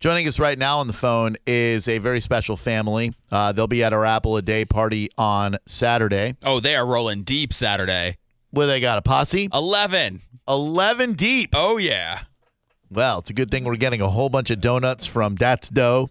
Joining us right now on the phone is a very special family. Uh, they'll be at our Apple a Day party on Saturday. Oh, they are rolling deep Saturday. Where they got a posse? 11. 11 deep. Oh, yeah. Well, it's a good thing we're getting a whole bunch of donuts from That's Dough.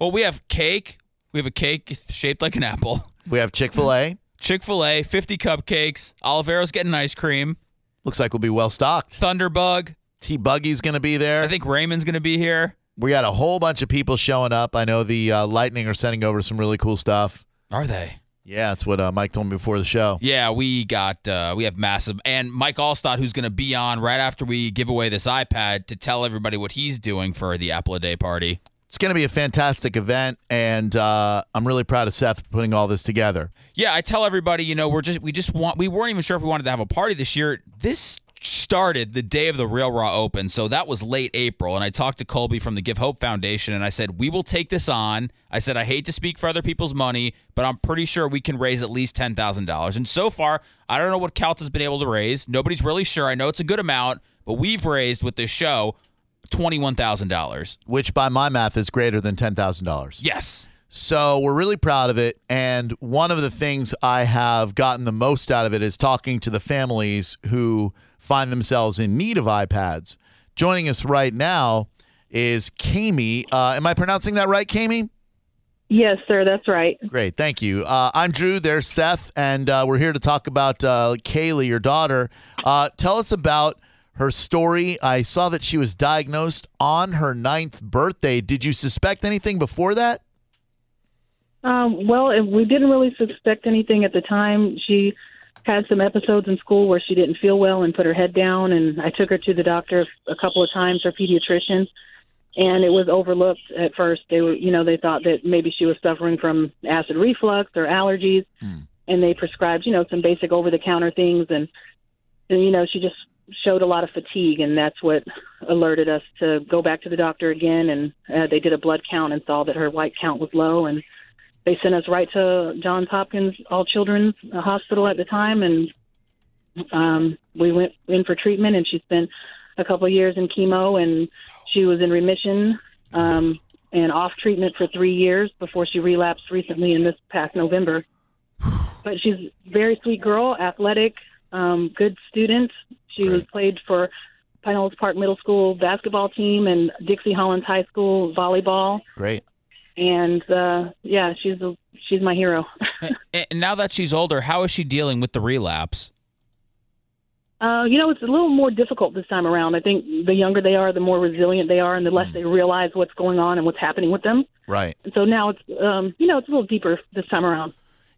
Well, we have cake. We have a cake shaped like an apple. We have Chick fil A. Chick fil A, 50 cupcakes. Olivero's getting ice cream. Looks like we'll be well stocked. Thunderbug. T Buggy's going to be there. I think Raymond's going to be here. We got a whole bunch of people showing up. I know the uh, Lightning are sending over some really cool stuff. Are they? Yeah, that's what uh, Mike told me before the show. Yeah, we got uh, we have massive and Mike Alstott who's going to be on right after we give away this iPad to tell everybody what he's doing for the Apple a Day party. It's going to be a fantastic event, and uh, I'm really proud of Seth for putting all this together. Yeah, I tell everybody, you know, we're just we just want we weren't even sure if we wanted to have a party this year. This started the day of the Real Raw Open, so that was late April. And I talked to Colby from the Give Hope Foundation, and I said we will take this on. I said I hate to speak for other people's money, but I'm pretty sure we can raise at least ten thousand dollars. And so far, I don't know what Calt has been able to raise. Nobody's really sure. I know it's a good amount, but we've raised with this show twenty-one thousand dollars. which by my math is greater than $10,000. Yes. So we're really proud of it. And one of the things I have gotten the most out of it is talking to the families who find themselves in need of iPads. Joining us right now is Kami. Uh, am I pronouncing that right, Kami? Yes, sir, that's right. Great, thank you. Uh, I'm Drew. There's Seth, and uh, we're here to talk about uh, Kaylie, your daughter. Uh, tell us about her story. I saw that she was diagnosed on her ninth birthday. Did you suspect anything before that? Um, well, we didn't really suspect anything at the time. She had some episodes in school where she didn't feel well and put her head down, and I took her to the doctor a couple of times, her pediatrician, and it was overlooked at first. They were, you know, they thought that maybe she was suffering from acid reflux or allergies, and they prescribed, you know, some basic over-the-counter things, and, and you know, she just showed a lot of fatigue, and that's what alerted us to go back to the doctor again, and uh, they did a blood count and saw that her white count was low, and they sent us right to Johns Hopkins All Children's Hospital at the time, and um, we went in for treatment. And she spent a couple of years in chemo, and she was in remission um, and off treatment for three years before she relapsed recently in this past November. But she's a very sweet girl, athletic, um, good student. She was played for Pinellas Park Middle School basketball team and Dixie Hollins High School volleyball Great. And uh yeah she's a, she's my hero. And now that she's older, how is she dealing with the relapse? uh you know it's a little more difficult this time around. I think the younger they are the more resilient they are and the less they realize what's going on and what's happening with them. Right. and so now it's um you know it's a little deeper this time around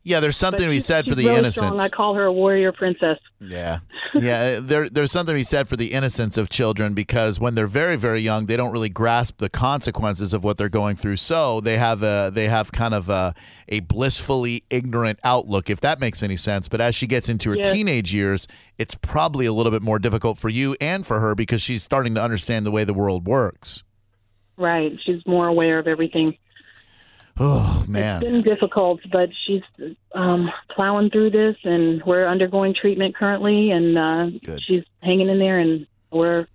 Yeah, there's something to be said for the really innocence. strong. i call her a warrior princess Yeah. Yeah, there there's something to be said for the innocence of children because when they're very very young, they don't really grasp the consequences of what they're going through. So, they have a they have kind of a, a blissfully ignorant outlook if that makes any sense. But as she gets into her Yes. teenage years, it's probably a little bit more difficult for you and for her because she's starting to understand the way the world works. right she's more aware of everything Oh, man, it's been difficult but she's um plowing through this and we're undergoing treatment currently and uh Good. she's hanging in there and we're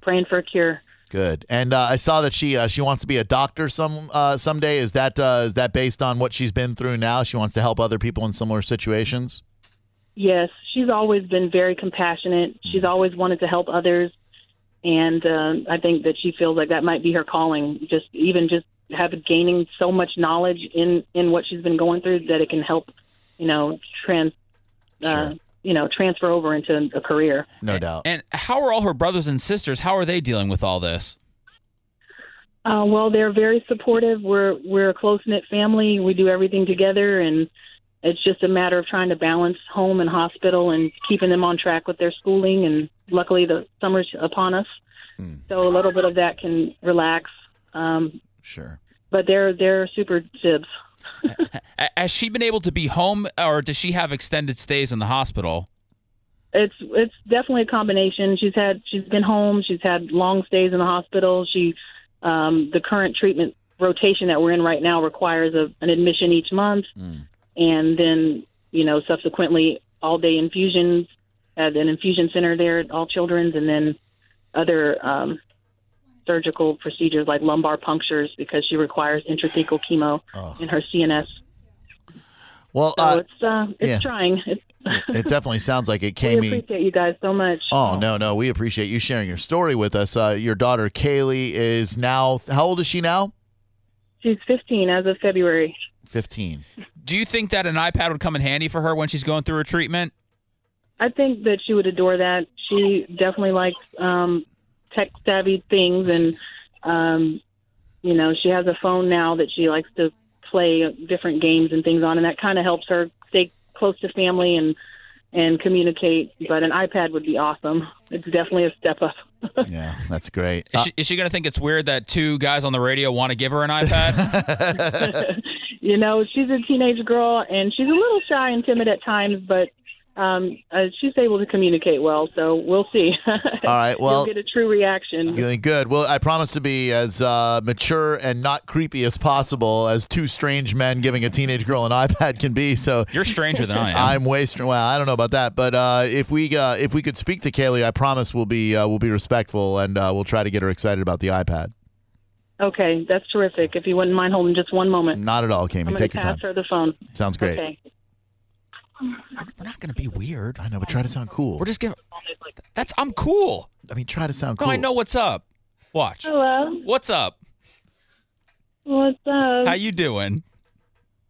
praying for a cure Good. And uh, I saw that she uh, she wants to be a doctor some uh, someday. Is that uh, is that based on what she's been through now? She wants to help other people in similar situations. Yes, she's always been very compassionate. She's always wanted to help others, and uh, I think that she feels like that might be her calling. Just even just have gaining so much knowledge in in what she's been going through that it can help, you know, trans, uh, Sure. you know, transfer over into a career. No doubt. And how are all her brothers and sisters? How are they dealing with all this? Uh, well, they're very supportive. We're we're a close knit family. We do everything together, and it's just a matter of trying to balance home and hospital and keeping them on track with their schooling. And luckily, the summer's upon us, so a little bit of that can relax. Um, Sure. but they're they're super sibs. Has she been able to be home, or does she have extended stays in the hospital? It's it's definitely a combination. She's had she's been home. She's had long stays in the hospital. She um, the current treatment rotation that we're in right now requires a, an admission each month, and then you know subsequently all day infusions at an infusion center there at All Children's, and then other um, surgical procedures like lumbar punctures because she requires intrathecal chemo in her CNS. Well, So uh, it's uh, it's yeah. trying. It's, it definitely sounds like it we came. appreciate you guys so much. Oh no, no, we appreciate you sharing your story with us. Uh, your daughter Kaylie is now how old is she now? She's 15 as of February. Fifteen. Do you think that an iPad would come in handy for her when she's going through her treatment? I think that she would adore that. She definitely likes um, tech savvy things, and um, you know, she has a phone now that she likes to play different games and things on, and that kind of helps her stay close to family and and communicate. But an iPad would be awesome. It's definitely a step up. Yeah, that's great. Is Uh, she, is she going to think it's weird that two guys on the radio want to give her an iPad? you know, she's a teenage girl, and she's a little shy and timid at times, but um, uh, she's able to communicate well. So we'll see. All right. Well, You'll get a true reaction. Feeling good. Well, I promise to be as uh, mature and not creepy as possible as two strange men giving a teenage girl an iPad can be. So You're stranger than I am. I'm way str- Well, I don't know about that, but uh, if we uh, if we could speak to Kaylie, I promise we'll be uh, we'll be respectful and uh, we'll try to get her excited about the iPad. Okay, that's terrific. If you wouldn't mind holding just one moment, Not at all, I'm Kami. Take to your pass time. her the phone. Sounds great. Okay. We're not going to be weird. I know, but try to sound cool. We're just going to. That's. I'm cool. I mean, try to sound No. I know what's up. Watch. Hello. What's up? What's up? How you doing?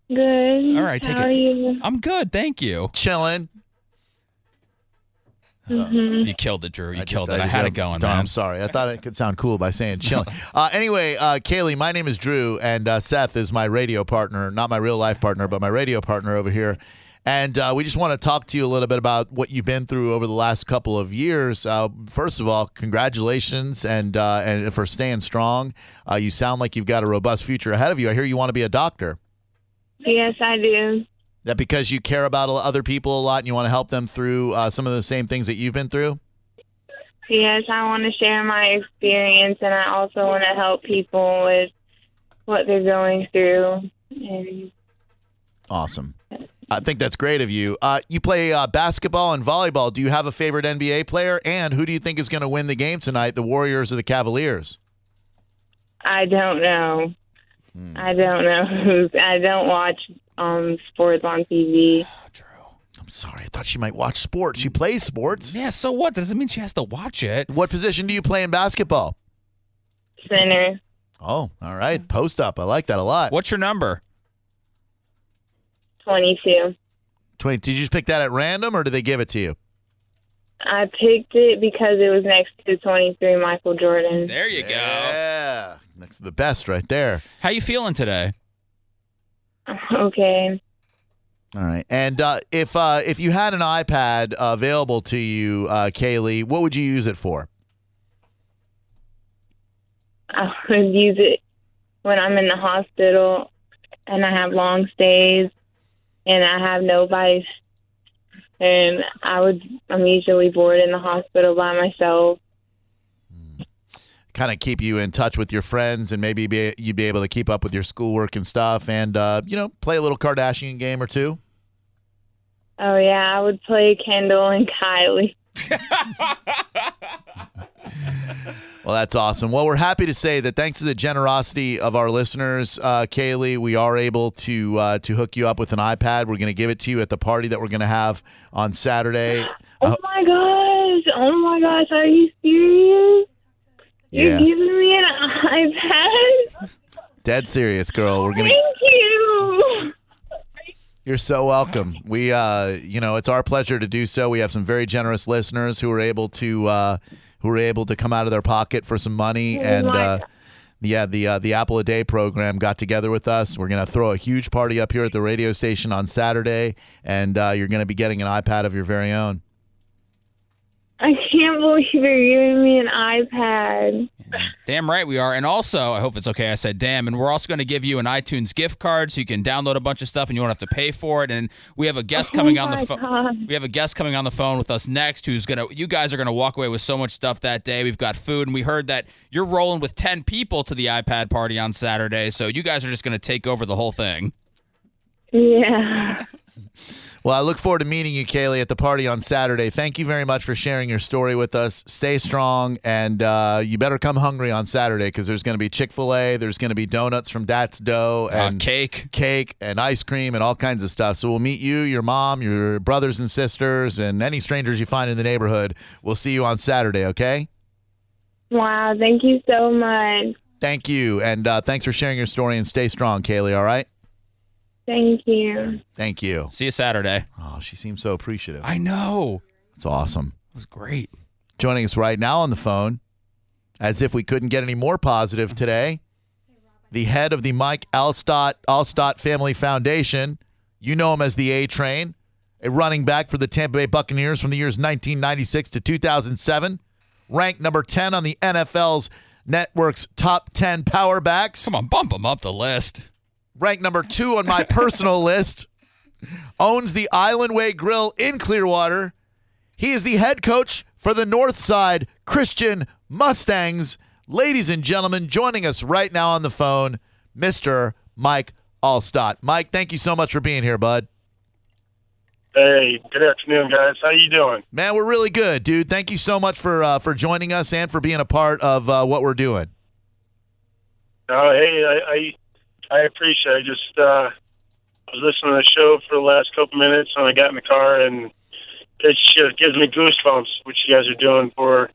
Good. All right, take How it. are you? I'm good, thank you. Chilling. You killed it, Drew. You I killed just- it. I, just- had it going, darn, man. I'm sorry. I thought it could sound cool by saying chilling. uh, anyway, uh, Kaylie, my name is Drew, and uh, Seth is my radio partner, not my real life partner, but my radio partner over here. And uh, we just want to talk to you a little bit about what you've been through over the last couple of years. Uh, first of all, congratulations and uh, and for staying strong. Uh, you sound like you've got a robust future ahead of you. I hear you want to be a doctor. Yes, I do. That because you care about other people a lot and you want to help them through uh, some of the same things that you've been through. Yes, I want to share my experience, and I also want to help people with what they're going through. And Awesome. I think that's great of you. Uh, you play uh, basketball and volleyball. Do you have a favorite NBA player? And who do you think is going to win the game tonight, the Warriors or the Cavaliers? I don't know. Hmm. I don't know. who's- I don't watch um sports on TV. I'm sorry. I thought she might watch sports. She plays sports. Yeah, so what? Doesn't mean she has to watch it. What position do you play in basketball? Center Oh, all right. Post up. I like that a lot. What's your number? Twenty-two. 20, did you just pick that at random or did they give it to you? I picked it because it was next to twenty-three Michael Jordan. There you go. Yeah. Next to the best right there. How you feeling today? Okay. All right. And uh, if uh, if you had an iPad available to you, uh, Kaylie, what would you use it for? I would use it when I'm in the hospital and I have long stays and I have no nobody. And I would, I'm usually bored in the hospital by myself. kind of keep you in touch with your friends and maybe be, you'd be able to keep up with your schoolwork and stuff and uh, you know play a little kardashian game or two Oh, yeah, I would play Kendall and Kylie. well that's awesome well we're happy to say that thanks to the generosity of our listeners uh, kaylie we are able to uh, to hook you up with an ipad we're going to give it to you at the party that we're going to have on saturday Oh Uh, my gosh. Oh my gosh. Are you serious? You're giving me an iPad? dead serious girl we're going to Thank you. You're so welcome. We, uh, you know, it's our pleasure to do so. We have some very generous listeners who are able to, uh, who are able to come out of their pocket for some money, and uh, yeah, the uh, the Apple a Day program got together with us. We're gonna throw a huge party up here at the radio station on Saturday, and uh, you're gonna be getting an iPad of your very own. I can't believe you're giving me an iPad. Damn right we are. And also, I hope it's okay I said damn. And we're also going to give you an iTunes gift card so you can download a bunch of stuff and you won't have to pay for it. And we have a guest oh coming oh on the phone. We have a guest coming on the phone with us next who's going to, you guys are going to walk away with so much stuff that day. We've got food and we heard that you're rolling with 10 people to the iPad party on Saturday. So you guys are just going to take over the whole thing. Yeah. Well, I look forward to meeting you, Kaylie, at the party on Saturday. Thank you very much for sharing your story with us. Stay strong, and uh, you better come hungry on Saturday because there's going to be Chick fil A, there's going to be donuts from Dat's Dough, Uh, and cake. cake and ice cream and all kinds of stuff. So we'll meet you, your mom, your brothers and sisters, and any strangers you find in the neighborhood. We'll see you on Saturday, okay? Wow. Thank you so much. Thank you, and uh, thanks for sharing your story, and stay strong, Kaylie, all right? Thank you. Thank you. See you Saturday. Oh, she seems so appreciative. I know. It's awesome. It was great. Joining us right now on the phone, as if we couldn't get any more positive today, the head of the Mike Alstott Alstott Family Foundation. You know him as the A Train, a running back for the Tampa Bay Buccaneers from the years 1996 to 2007, ranked number 10 on the NFL's network's top 10 power backs Come on, bump him up the list. Ranked number two on my personal list, owns the Island Way Grill in Clearwater. He is the head coach for the Northside Christian Mustangs. Ladies and gentlemen, joining us right now on the phone, Mr. Mike Alstott. Mike, thank you so much for being here, bud. Hey, good afternoon, guys. How you doing? Man, we're really good, dude. Thank you so much for uh, for joining us and for being a part of uh, what we're doing. Uh, hey, I, I appreciate. it. I just uh, was listening to the show for the last couple minutes, and I got in the car, and it just gives me goosebumps what you guys are doing for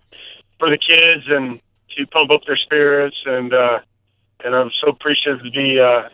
for the kids and to pump up their spirits, and uh, and I'm so appreciative to be uh,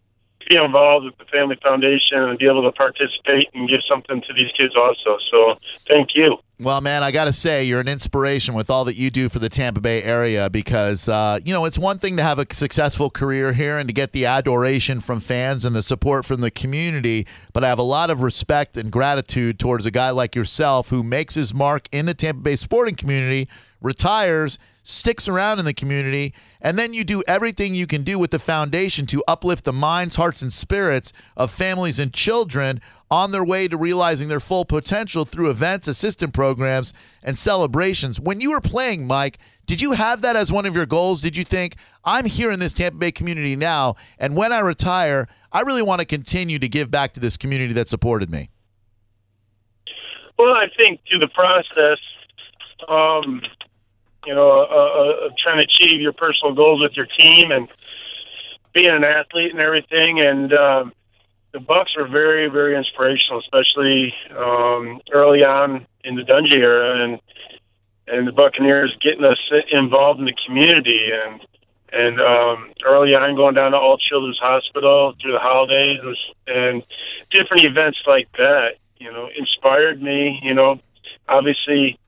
be involved with the Family Foundation and be able to participate and give something to these kids also. So thank you. Well, man, I got to say, you're an inspiration with all that you do for the Tampa Bay area because, uh, you know, it's one thing to have a successful career here and to get the adoration from fans and the support from the community. But I have a lot of respect and gratitude towards a guy like yourself who makes his mark in the Tampa Bay sporting community, retires, sticks around in the community, and then you do everything you can do with the foundation to uplift the minds, hearts, and spirits of families and children on their way to realizing their full potential through events, assistant programs, and celebrations. When you were playing, Mike, did you have that as one of your goals? Did you think, I'm here in this Tampa Bay community now, and when I retire, I really want to continue to give back to this community that supported me? Well, I think through the process, um, you know, uh, uh, trying to achieve your personal goals with your team and being an athlete and everything, and um, the Bucks were very, very inspirational, especially um, early on in the Dungy era, and and the Buccaneers getting us involved in the community and and um, early on going down to All Children's Hospital through the holidays and, different events like that. You know, inspired me. You know, obviously,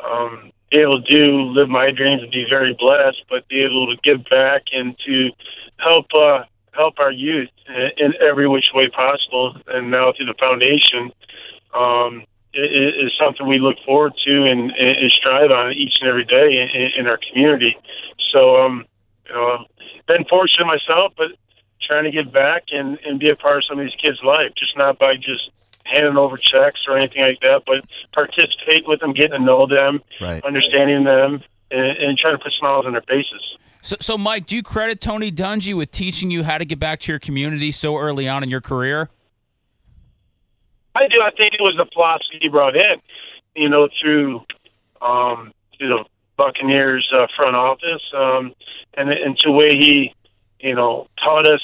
um, able to live my dreams and be very blessed, but be able to give back and to help uh, help our youth in, every which way possible. And now through the foundation. Um, is, something we look forward to and, and strive on each and every day in, in our community. So, um, you know, been fortunate myself, but trying to give back and, and be a part of some of these kids' life, just not by just handing over checks or anything like that, but participate with them, getting to know them, Right. understanding them, and, and trying to put smiles on their faces. So, so Mike, do you credit Tony Dungy with teaching you how to get back to your community so early on in your career? I do. I think it was the philosophy he brought in, you know, through um, through the Buccaneers uh, front office, um, and and to the way he, you know, taught us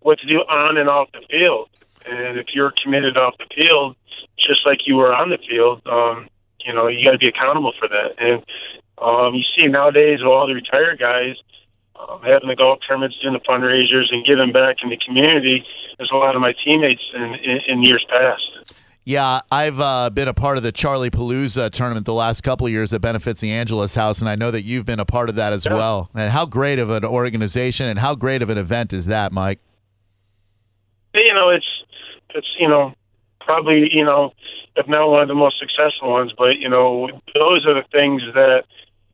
what to do on and off the field. And if you're committed off the field, just like you were on the field, um, you know, you got to be accountable for that. And um, you see nowadays with all the retired guys um, having the golf tournaments, doing the fundraisers, and giving back in the community. There's a lot of my teammates in, in, in years past. Yeah, I've uh, been a part of the Charlie Palooza tournament the last couple of years that benefits the Angeles House, and I know that you've been a part of that as Yeah. well. And how great of an organization and how great of an event is that, Mike? you know, it's it's you know probably you know if not one of the most successful ones. But you know, those are the things that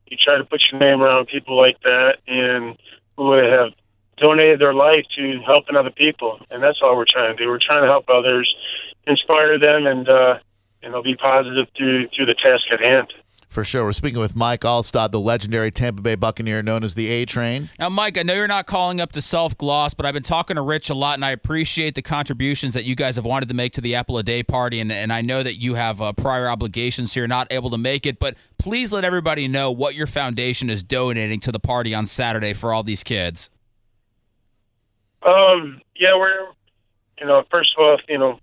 you try to put your name around people like that, and who have donated their life to helping other people, and that's all we're trying to do. We're trying to help others, inspire them, and uh, you know, be positive through through the task at hand. For sure. We're speaking with Mike Alstott, the legendary Tampa Bay Buccaneer known as the A Train. Now, Mike, I know you're not calling up to self gloss, but I've been talking to Rich a lot, and I appreciate the contributions that you guys have wanted to make to the Apple a Day party. And, and I know that you have uh, prior obligations here, not able to make it, but please let everybody know what your foundation is donating to the party on Saturday for all these kids. Um, yeah, we're, you know, first of all, you know,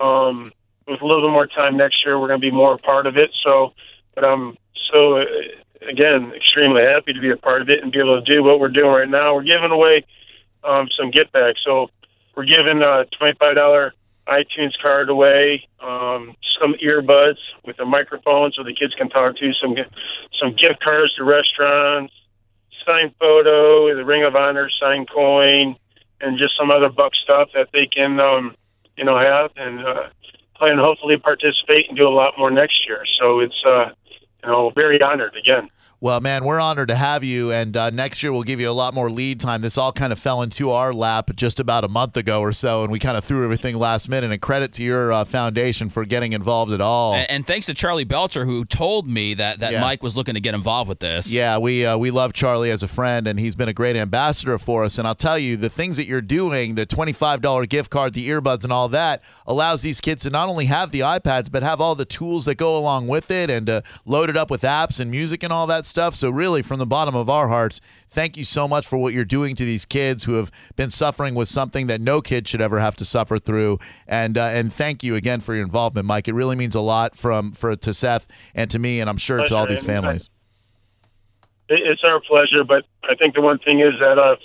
um, with a little bit more time next year, we're going to be more a part of it. So, but I'm so uh, again extremely happy to be a part of it and be able to do what we're doing right now. We're giving away um, some get back. So we're giving a twenty five dollar iTunes card away, um, some earbuds with a microphone so the kids can talk to some some gift cards to restaurants, signed photo, the Ring of Honor signed coin, and just some other buck stuff that they can um, you know have and. Uh, plan hopefully participate and do a lot more next year. So it's uh, you know, very honored again. Well, man, we're honored to have you. And uh, next year, we'll give you a lot more lead time. This all kind of fell into our lap just about a month ago or so, and we kind of threw everything last minute. And credit to your uh, foundation for getting involved at all. And, and, thanks to Charlie Belcher, who told me that, that yeah. Mike was looking to get involved with this. Yeah, we, uh, we love Charlie as a friend, and he's been a great ambassador for us. And I'll tell you, the things that you're doing, the $25 gift card, the earbuds, and all that, allows these kids to not only have the iPads, but have all the tools that go along with it and uh, load it up with apps and music and all that stuff. So, really, from the bottom of our hearts, thank you so much for what you're doing to these kids who have been suffering with something that no kid should ever have to suffer through. And uh, and thank you again for your involvement, Mike. It really means a lot from for to Seth and to me, and I'm sure pleasure. to all these families. It's our pleasure, but I think the one thing is that uh,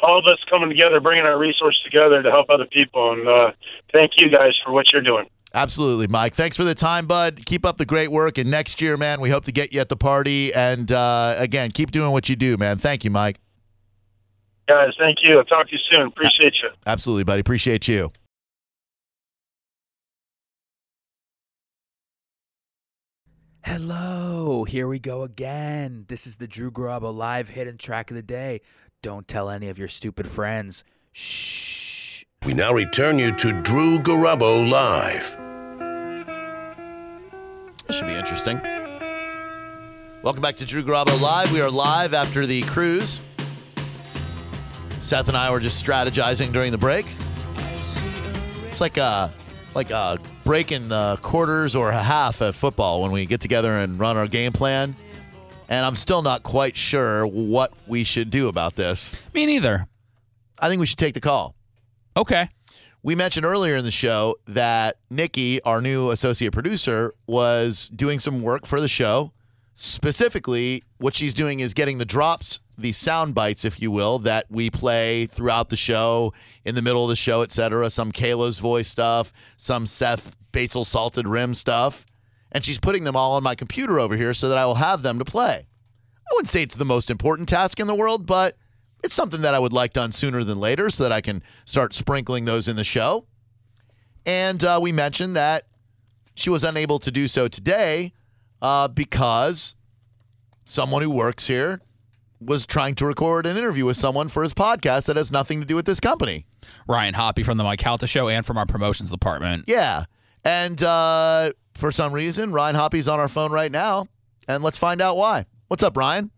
all of us coming together, bringing our resources together to help other people. And uh, thank you guys for what you're doing. Absolutely, Mike. Thanks for the time, bud. Keep up the great work. And next year, man, we hope to get you at the party. And uh, again, keep doing what you do, man. Thank you, Mike. Guys, thank you. I'll talk to you soon. Appreciate you. Absolutely, buddy. Appreciate you. Hello, here we go again. This is the Drew Garabo live hidden track of the day. Don't tell any of your stupid friends. Shh. We now return you to Drew Garabo live. Interesting. Welcome back to Drew Garabo Live. We are live after the cruise. Seth and I were just strategizing during the break. It's like a like a break in the quarters or a half at football when we get together and run our game plan. And I'm still not quite sure what we should do about this. Me neither. I think we should take the call. Okay. We mentioned earlier in the show that Nikki, our new associate producer, was doing some work for the show. Specifically, what she's doing is getting the drops, the sound bites, if you will, that we play throughout the show, in the middle of the show, etc. Some Kayla's voice stuff, some Seth basil salted rim stuff. And she's putting them all on my computer over here so that I will have them to play. I wouldn't say it's the most important task in the world, but it's something that I would like done sooner than later so that I can start sprinkling those in the show. And uh, we mentioned that she was unable to do so today uh, because someone who works here was trying to record an interview with someone for his podcast that has nothing to do with this company. Ryan Hoppy from the Mike Calta Show and from our promotions department. Yeah. And uh, for some reason, Ryan Hoppy's on our phone right now. And let's find out why. What's up, Ryan?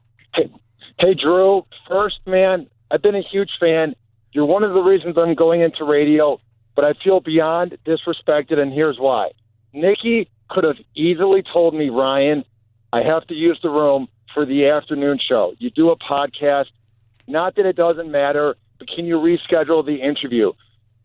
Hey, Drew. First, man, I've been a huge fan. You're one of the reasons I'm going into radio, but I feel beyond disrespected, and here's why. Nikki could have easily told me, Ryan, I have to use the room for the afternoon show. You do a podcast. Not that it doesn't matter, but can you reschedule the interview?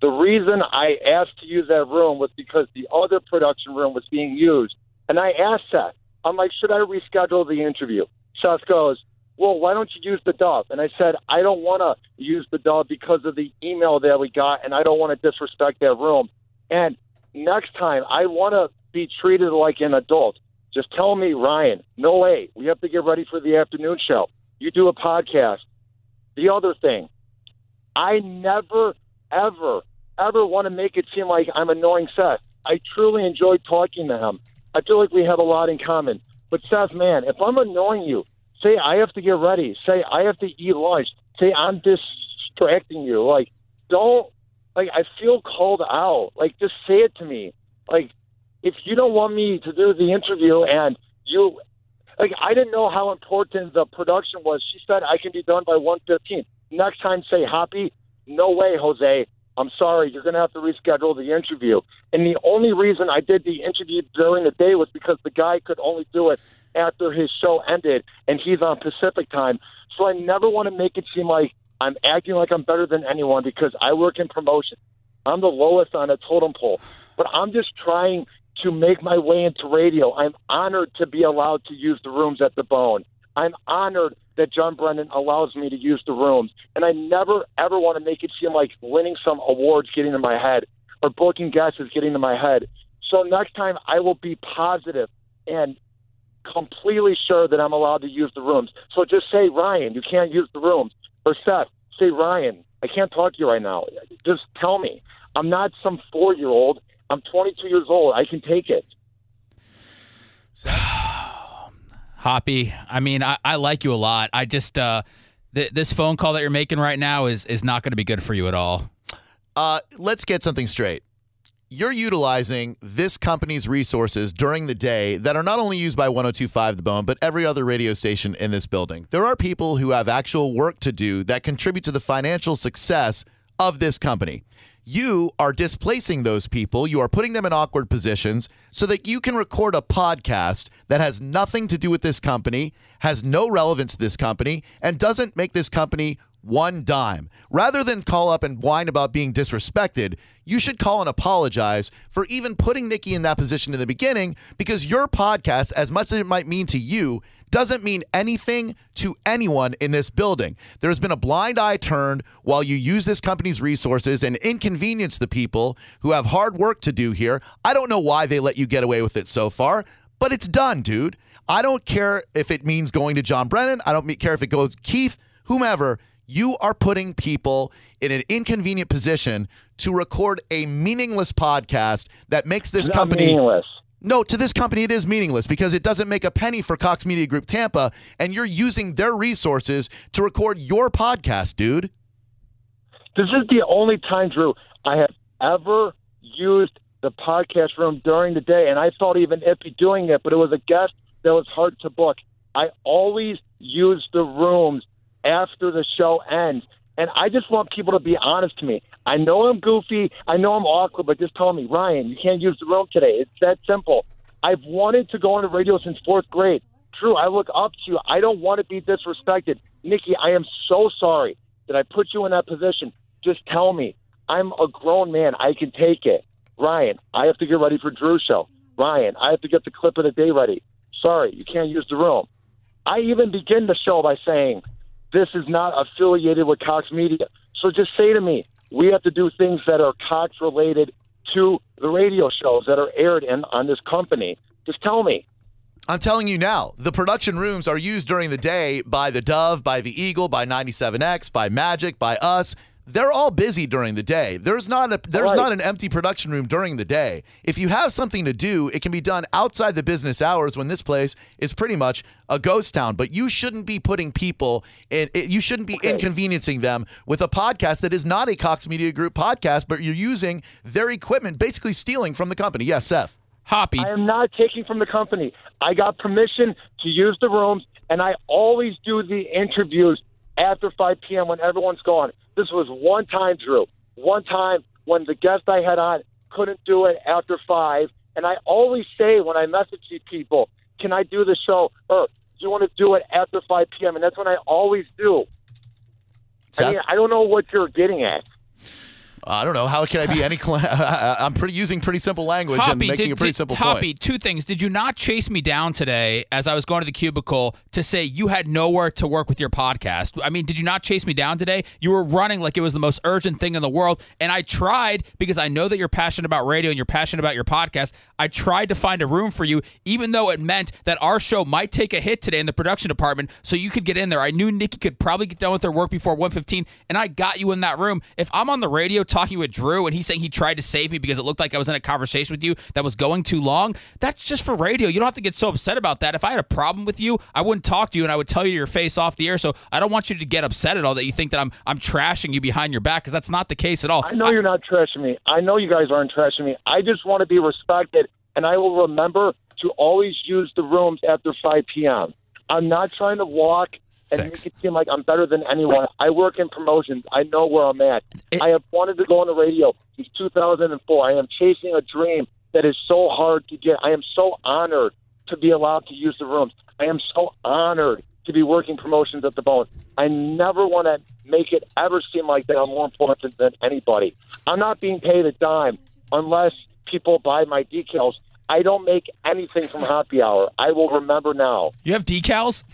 The reason I asked to use that room was because the other production room was being used. And I asked Seth, I'm like, should I reschedule the interview? Seth goes, well, why don't you use the dub? And I said, I don't want to use the dub because of the email that we got, and I don't want to disrespect that room. And next time, I want to be treated like an adult. Just tell me, Ryan, no way. We have to get ready for the afternoon show. You do a podcast. The other thing, I never, ever, ever want to make it seem like I'm annoying Seth. I truly enjoy talking to him. I feel like we have a lot in common. But Seth, man, if I'm annoying you, say I have to get ready. Say I have to eat lunch. Say I'm distracting you. Like, don't like I feel called out. Like, just say it to me. Like, if you don't want me to do the interview and you like I didn't know how important the production was. She said I can be done by one fifteen. Next time say happy. No way, Jose. I'm sorry, you're going to have to reschedule the interview. And the only reason I did the interview during the day was because the guy could only do it after his show ended, and he's on Pacific time. So I never want to make it seem like I'm acting like I'm better than anyone because I work in promotion. I'm the lowest on a totem pole, but I'm just trying to make my way into radio. I'm honored to be allowed to use the rooms at the Bone. I'm honored that John Brennan allows me to use the rooms. And I never, ever want to make it seem like winning some awards getting in my head or booking guests is getting in my head. So next time I will be positive and completely sure that I'm allowed to use the rooms. So just say, Ryan, you can't use the rooms. Or Seth, say, Ryan, I can't talk to you right now. Just tell me. I'm not some four year old. I'm 22 years old. I can take it. Hoppy, I mean, I, I like you a lot. I just uh, th- this phone call that you're making right now is is not going to be good for you at all. Uh, let's get something straight. You're utilizing this company's resources during the day that are not only used by 1025 The Bone, but every other radio station in this building. There are people who have actual work to do that contribute to the financial success of this company. You are displacing those people. You are putting them in awkward positions so that you can record a podcast that has nothing to do with this company, has no relevance to this company, and doesn't make this company one dime. Rather than call up and whine about being disrespected, you should call and apologize for even putting Nikki in that position in the beginning because your podcast, as much as it might mean to you, doesn't mean anything to anyone in this building. There's been a blind eye turned while you use this company's resources and inconvenience the people who have hard work to do here. I don't know why they let you get away with it so far, but it's done, dude. I don't care if it means going to John Brennan. I don't care if it goes Keith, whomever you are putting people in an inconvenient position to record a meaningless podcast that makes this Not company meaningless. no, to this company, it is meaningless because it doesn't make a penny for Cox Media Group Tampa, and you're using their resources to record your podcast, dude. This is the only time, Drew, I have ever used the podcast room during the day, and I felt even iffy doing it, but it was a guest that was hard to book. I always use the rooms after the show ends, and I just want people to be honest to me. I know I'm goofy, I know I'm awkward, but just tell me, Ryan, you can't use the room today. It's that simple. I've wanted to go on the radio since fourth grade. Drew, I look up to you. I don't want to be disrespected. Nikki, I am so sorry that I put you in that position. Just tell me. I'm a grown man. I can take it. Ryan, I have to get ready for Drew's show. Ryan, I have to get the clip of the day ready. Sorry, you can't use the room. I even begin the show by saying, this is not affiliated with Cox Media. So just say to me, we have to do things that are Cox related to the radio shows that are aired in on this company. Just tell me. I'm telling you now, the production rooms are used during the day by the Dove, by the Eagle, by 97X, by Magic, by us. They're all busy during the day. There's not a there's Right. not an empty production room during the day. If you have something to do, it can be done outside the business hours when this place is pretty much a ghost town. But you shouldn't be putting people in. It, you shouldn't be inconveniencing them with a podcast that is not a Cox Media Group podcast, but you're using their equipment, basically stealing from the company. Yes, Seth. Hoppy, I am not taking from the company. I got permission to use the rooms, and I always do the interviews after 5 p.m. when everyone's gone. This was one time, Drew. One time when the guest I had on couldn't do it after 5. And I always say when I message these people, can I do the show? Or do you want to do it after 5 p.m.? And that's when I always do. Seth? I mean, I don't know what you're getting at. I don't know. How can I be any? Cl- I'm pretty using pretty simple language and making did, a pretty did- simple Hoppy, point. two things. Did you not chase me down today as I was going to the cubicle to say you had nowhere to work with your podcast? I mean, did you not chase me down today? You were running like it was the most urgent thing in the world, and I tried because I know that you're passionate about radio and you're passionate about your podcast. I tried to find a room for you, even though it meant that our show might take a hit today in the production department, so you could get in there. I knew Nikki could probably get done with her work before 1:15, and I got you in that room. If I'm on the radio talking with Drew and he's saying he tried to save me because it looked like I was in a conversation with you that was going too long. That's just for radio. You don't have to get so upset about that. If I had a problem with you, I wouldn't talk to you and I would tell you your face off the air. So I don't want you to get upset at all that you think that I'm I'm trashing you behind your back because that's not the case at all. I know you're not trashing me. I know you guys aren't trashing me. I just want to be respected, and I will remember to always use the rooms after 5 p.m. I'm not trying to walk and Six. make it seem like I'm better than anyone. I work in promotions. I know where I'm at. I have wanted to go on the radio since 2004. I am chasing a dream that is so hard to get. I am so honored to be allowed to use the rooms. I am so honored to be working promotions at the bone. I never want to make it ever seem like that I'm more important than anybody. I'm not being paid a dime unless people buy my decals. I don't make anything from Hoppy Hour. I will remember now. You have decals?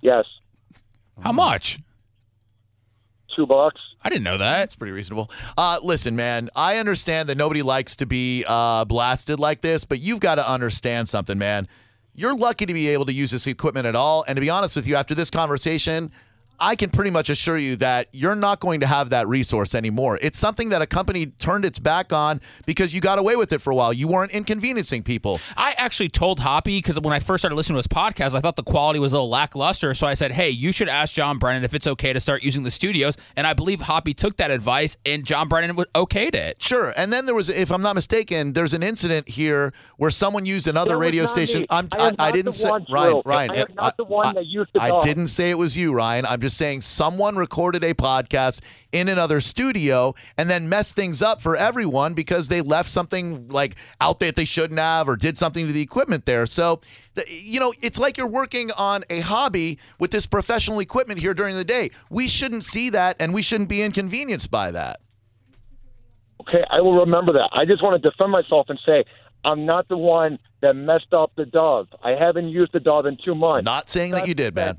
Yes, How much? two bucks. I didn't know that. That's pretty reasonable. Uh, listen, man, I understand that nobody likes to be uh, blasted like this, but you've got to understand something, man. You're lucky to be able to use this equipment at all. And to be honest with you, after this conversation, I can pretty much assure you that you're not going to have that resource anymore. It's something that a company turned its back on because you got away with it for a while. You weren't inconveniencing people. I actually told Hoppy because when I first started listening to his podcast, I thought the quality was a little lackluster. So I said, "Hey, you should ask John Brennan if it's okay to start using the studios." And I believe Hoppy took that advice, and John Brennan w- okayed it. Sure. And then there was, if I'm not mistaken, there's an incident here where someone used another That radio station. I'm, I I, I didn't say Ryan. Ryan, I am not the one that used the I didn't say it was you, Ryan. I'm just saying someone recorded a podcast in another studio and then messed things up for everyone because they left something like out there that they shouldn't have or did something to the equipment there. So, you know, it's like you're working on a hobby with this professional equipment here during the day. We shouldn't see that and we shouldn't be inconvenienced by that. Okay, I will remember that. I just want to defend myself and say I'm not the one that messed up the dove. I haven't used the dove in two months. Not saying that you did, man.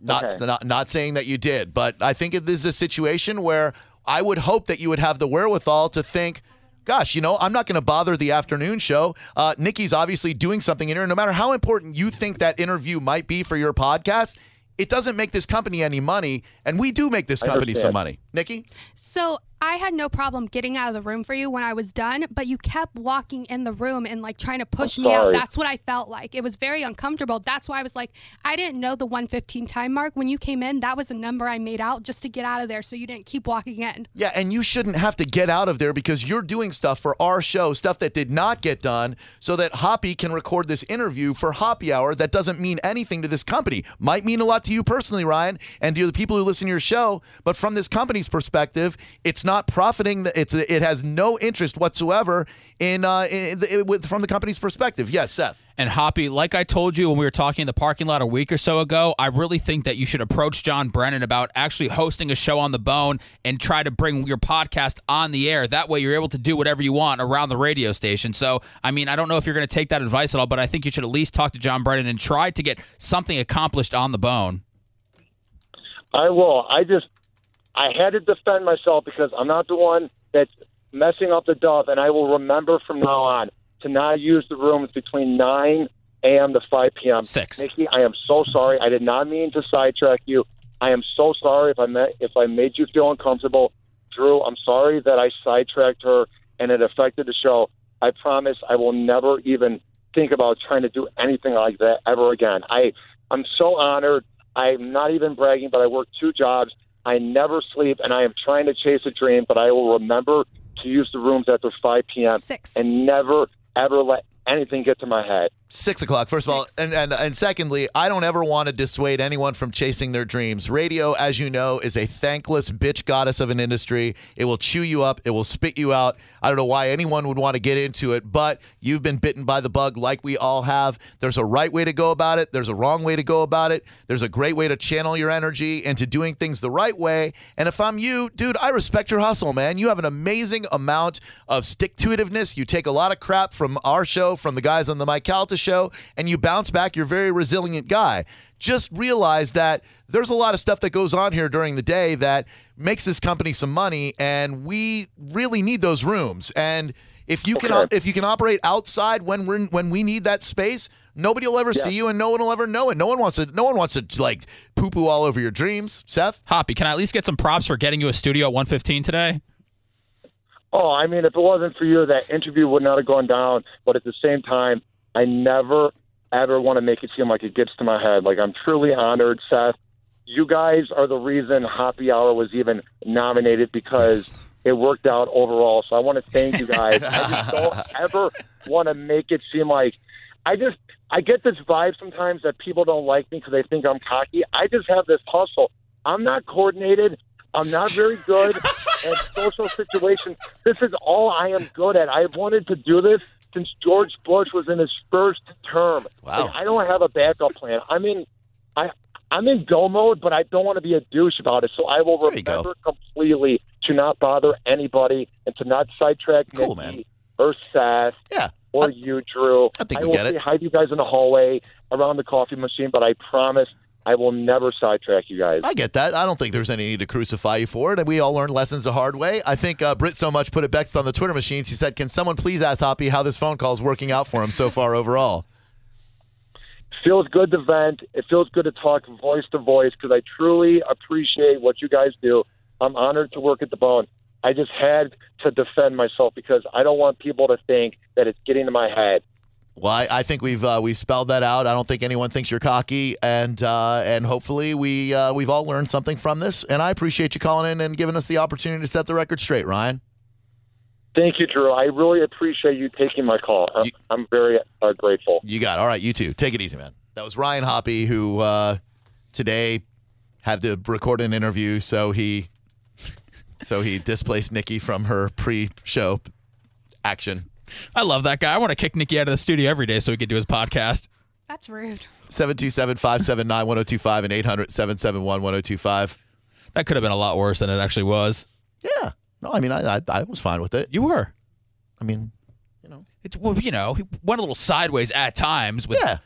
Not, Okay. not not saying that you did, but I think it is a situation where I would hope that you would have the wherewithal to think, gosh, you know, I'm not going to bother the afternoon show. Uh, Nikki's obviously doing something in here. No matter how important you think that interview might be for your podcast, it doesn't make this company any money, and we do make this company some money. Nikki, So I had no problem getting out of the room for you when I was done, but you kept walking in the room and like trying to push me out. That's what I felt like. It was very uncomfortable. That's why I was like, I didn't know the 115 time mark. When you came in, that was a number I made out just to get out of there so you didn't keep walking in. Yeah, and you shouldn't have to get out of there because you're doing stuff for our show, stuff that did not get done, so that Hoppy can record this interview for Hoppy Hour that doesn't mean anything to this company. Might mean a lot to you personally, Ryan, and to the people who listen to your show, but from this company's perspective, it's not profiting. It's it has no interest whatsoever in, uh, in, in with, from the company's perspective. Yes, Seth. And Hoppy, like I told you when we were talking in the parking lot a week or so ago, I really think that you should approach John Brennan about actually hosting a show on the bone and try to bring your podcast on the air. That way you're able to do whatever you want around the radio station. So, I mean, I don't know if you're going to take that advice at all, but I think you should at least talk to John Brennan and try to get something accomplished on the bone. I will. I just I had to defend myself because I'm not the one that's messing up the dove, and I will remember from now on to not use the rooms between 9 a.m. to 5 p.m. Six. Nikki, I am so sorry. I did not mean to sidetrack you. I am so sorry if I met, if I made you feel uncomfortable. Drew, I'm sorry that I sidetracked her and it affected the show. I promise I will never even think about trying to do anything like that ever again. I I'm so honored. I'm not even bragging, but I work two jobs. I never sleep, and I am trying to chase a dream. But I will remember to use the rooms after 5 p.m. Six. and never ever let anything get to my head. Six o'clock. First of all, Six. and, and and secondly, I don't ever want to dissuade anyone from chasing their dreams. Radio, as you know, is a thankless bitch goddess of an industry. It will chew you up. It will spit you out. I don't know why anyone would want to get into it, but you've been bitten by the bug, like we all have. There's a right way to go about it. There's a wrong way to go about it. There's a great way to channel your energy into doing things the right way. And if I'm you, dude, I respect your hustle, man. You have an amazing amount of stick to itiveness. You take a lot of crap from our show, from the guys on the Mike Calta show, and you bounce back. You're a very resilient guy. Just realize that there's a lot of stuff that goes on here during the day that makes this company some money, and we really need those rooms. And if you can Okay. if you can operate outside when we're when we need that space, Nobody will ever Yeah. see you, and no one will ever know it. No one wants to. No one wants to like poo poo all over your dreams. Seth, Hoppy, can I at least get some props for getting you a studio at 115 today? Oh, I mean, if it wasn't for you, that interview would not have gone down. But at the same time, I never, ever want to make it seem like it gets to my head. Like, I'm truly honored, Seth. You guys are the reason Hoppy Hour was even nominated because it worked out overall. So I want to thank you guys. I just don't ever want to make it seem like I just I get this vibe sometimes that people don't like me because they think I'm cocky. I just have this hustle. I'm not coordinated. I'm not very good at social situations. This is all I am good at. I've wanted to do this since George Bush was in his first term. Wow. Like, I don't have a backup plan. I'm in I I'm in go mode, but I don't want to be a douche about it. So I will There remember completely to not bother anybody and to not sidetrack Cool, Nikki man. or Seth yeah, or you, Drew. I think I we will get it. say hi to you guys in the hallway around the coffee machine, but I promise I will never sidetrack you guys. I get that. I don't think there's any need to crucify you for it. And we all learned lessons the hard way. I think uh, Britt so much put it best on the Twitter machine. She said, "Can someone please ask Hoppy how this phone call is working out for him so far overall?" feels good to vent. It feels good to talk voice to voice because I truly appreciate what you guys do. I'm honored to work at the Bone. I just had to defend myself because I don't want people to think that it's getting to my head. Well, I, I think we've uh, we've spelled that out. I don't think anyone thinks you're cocky, and uh, and hopefully we uh, we've all learned something from this. And I appreciate you calling in and giving us the opportunity to set the record straight, Ryan. Thank you, Drew. I really appreciate you taking my call. I'm, You- I'm very uh, grateful. You got it. all right. You too. Take it easy, man. That was Ryan Hoppy who uh, today had to record an interview, so he so he displaced Nikki from her pre-show action. I love that guy. I want to kick Nikki out of the studio every day so he can do his podcast. That's rude. 727-579-1025 and 800-771-1025. That could have been a lot worse than it actually was. Yeah. No, I mean, I, I I was fine with it. You were. I mean, you know. It's well, you know, he went a little sideways at times with yeah.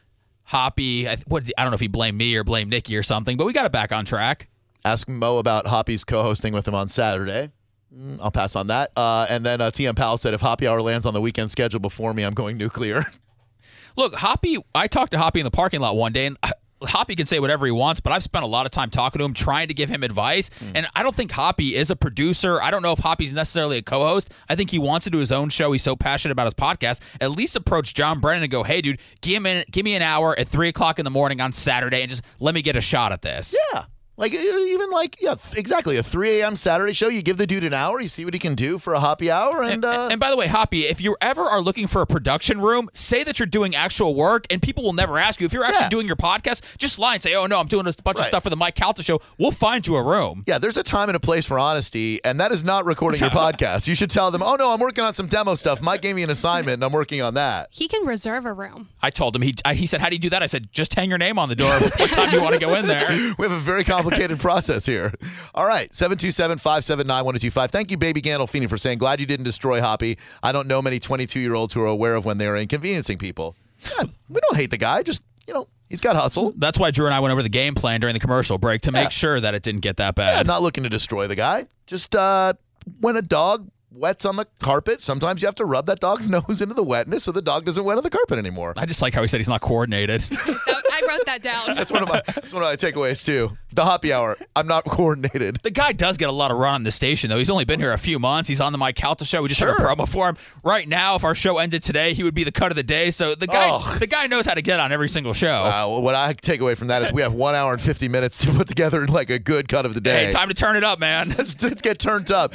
Hoppy. I, what, I don't know if he blamed me or blamed Nikki or something, but we got it back on track. Ask Mo about Hoppy's co-hosting with him on Saturday. Mm, I'll pass on that. Uh, and then uh, TM Powell said, if Hoppy Hour lands on the weekend schedule before me, I'm going nuclear. Look, Hoppy, I talked to Hoppy in the parking lot one day, and uh, Hoppy can say whatever he wants, but I've spent a lot of time talking to him, trying to give him advice. And I don't think Hoppy is a producer. I don't know if Hoppy's necessarily a co host. I think he wants to do his own show. He's so passionate about his podcast. At least approach John Brennan and go, hey, dude, give me, give me an hour at 3 o'clock in the morning on Saturday and just let me get a shot at this. Yeah. Like e- even like yeah, th- exactly a 3 a.m. Saturday show. You give the dude an hour, you see what he can do for a happy hour, and uh, And by the way, Hoppy, if you ever are looking for a production room, say that you're doing actual work, and people will never ask you. If you're actually Yeah. doing your podcast, just lie and say, "Oh no, I'm doing a bunch of stuff for the Mike Calta show." We'll find you a room. yeah, there's a time and a place for honesty, and that is not recording your podcast. You should tell them, oh no, I'm working on some demo stuff. Mike gave me an assignment, and I'm working on that. He can reserve a room. I told him he I, he said, "How do you do that?" I said, "Just hang your name on the door. what time do you want to go in there?" We have a very complicated process here. All right, 727-579-1025. Thank you, Baby Gandolfini, for saying, glad you didn't destroy Hoppy. I don't know many 22-year-olds who are aware of when they are inconveniencing people. We don't hate the guy. Just, you know, he's got hustle. That's why Drew and I went over the game plan during the commercial break to Yeah. make sure that it didn't get that bad. Yeah, not looking to destroy the guy. Just uh, when a dog wets on the carpet, sometimes you have to rub that dog's nose into the wetness so the dog doesn't wet on the carpet anymore. I just like how he said he's not coordinated. I wrote that down. That's one of my that's one of my takeaways too. The happy hour. I'm not coordinated. The guy does get a lot of run on the station, though. He's only been here a few months. He's on the Mike Calta show. We just heard a Sure. promo for him. Right now, if our show ended today, he would be the cut of the day. So the guy, Oh. the guy knows how to get on every single show. Uh, well, what I take away from that is we have one hour and 50 minutes to put together like a good cut of the day. hey, time to turn it up, man. let's, let's get turned up.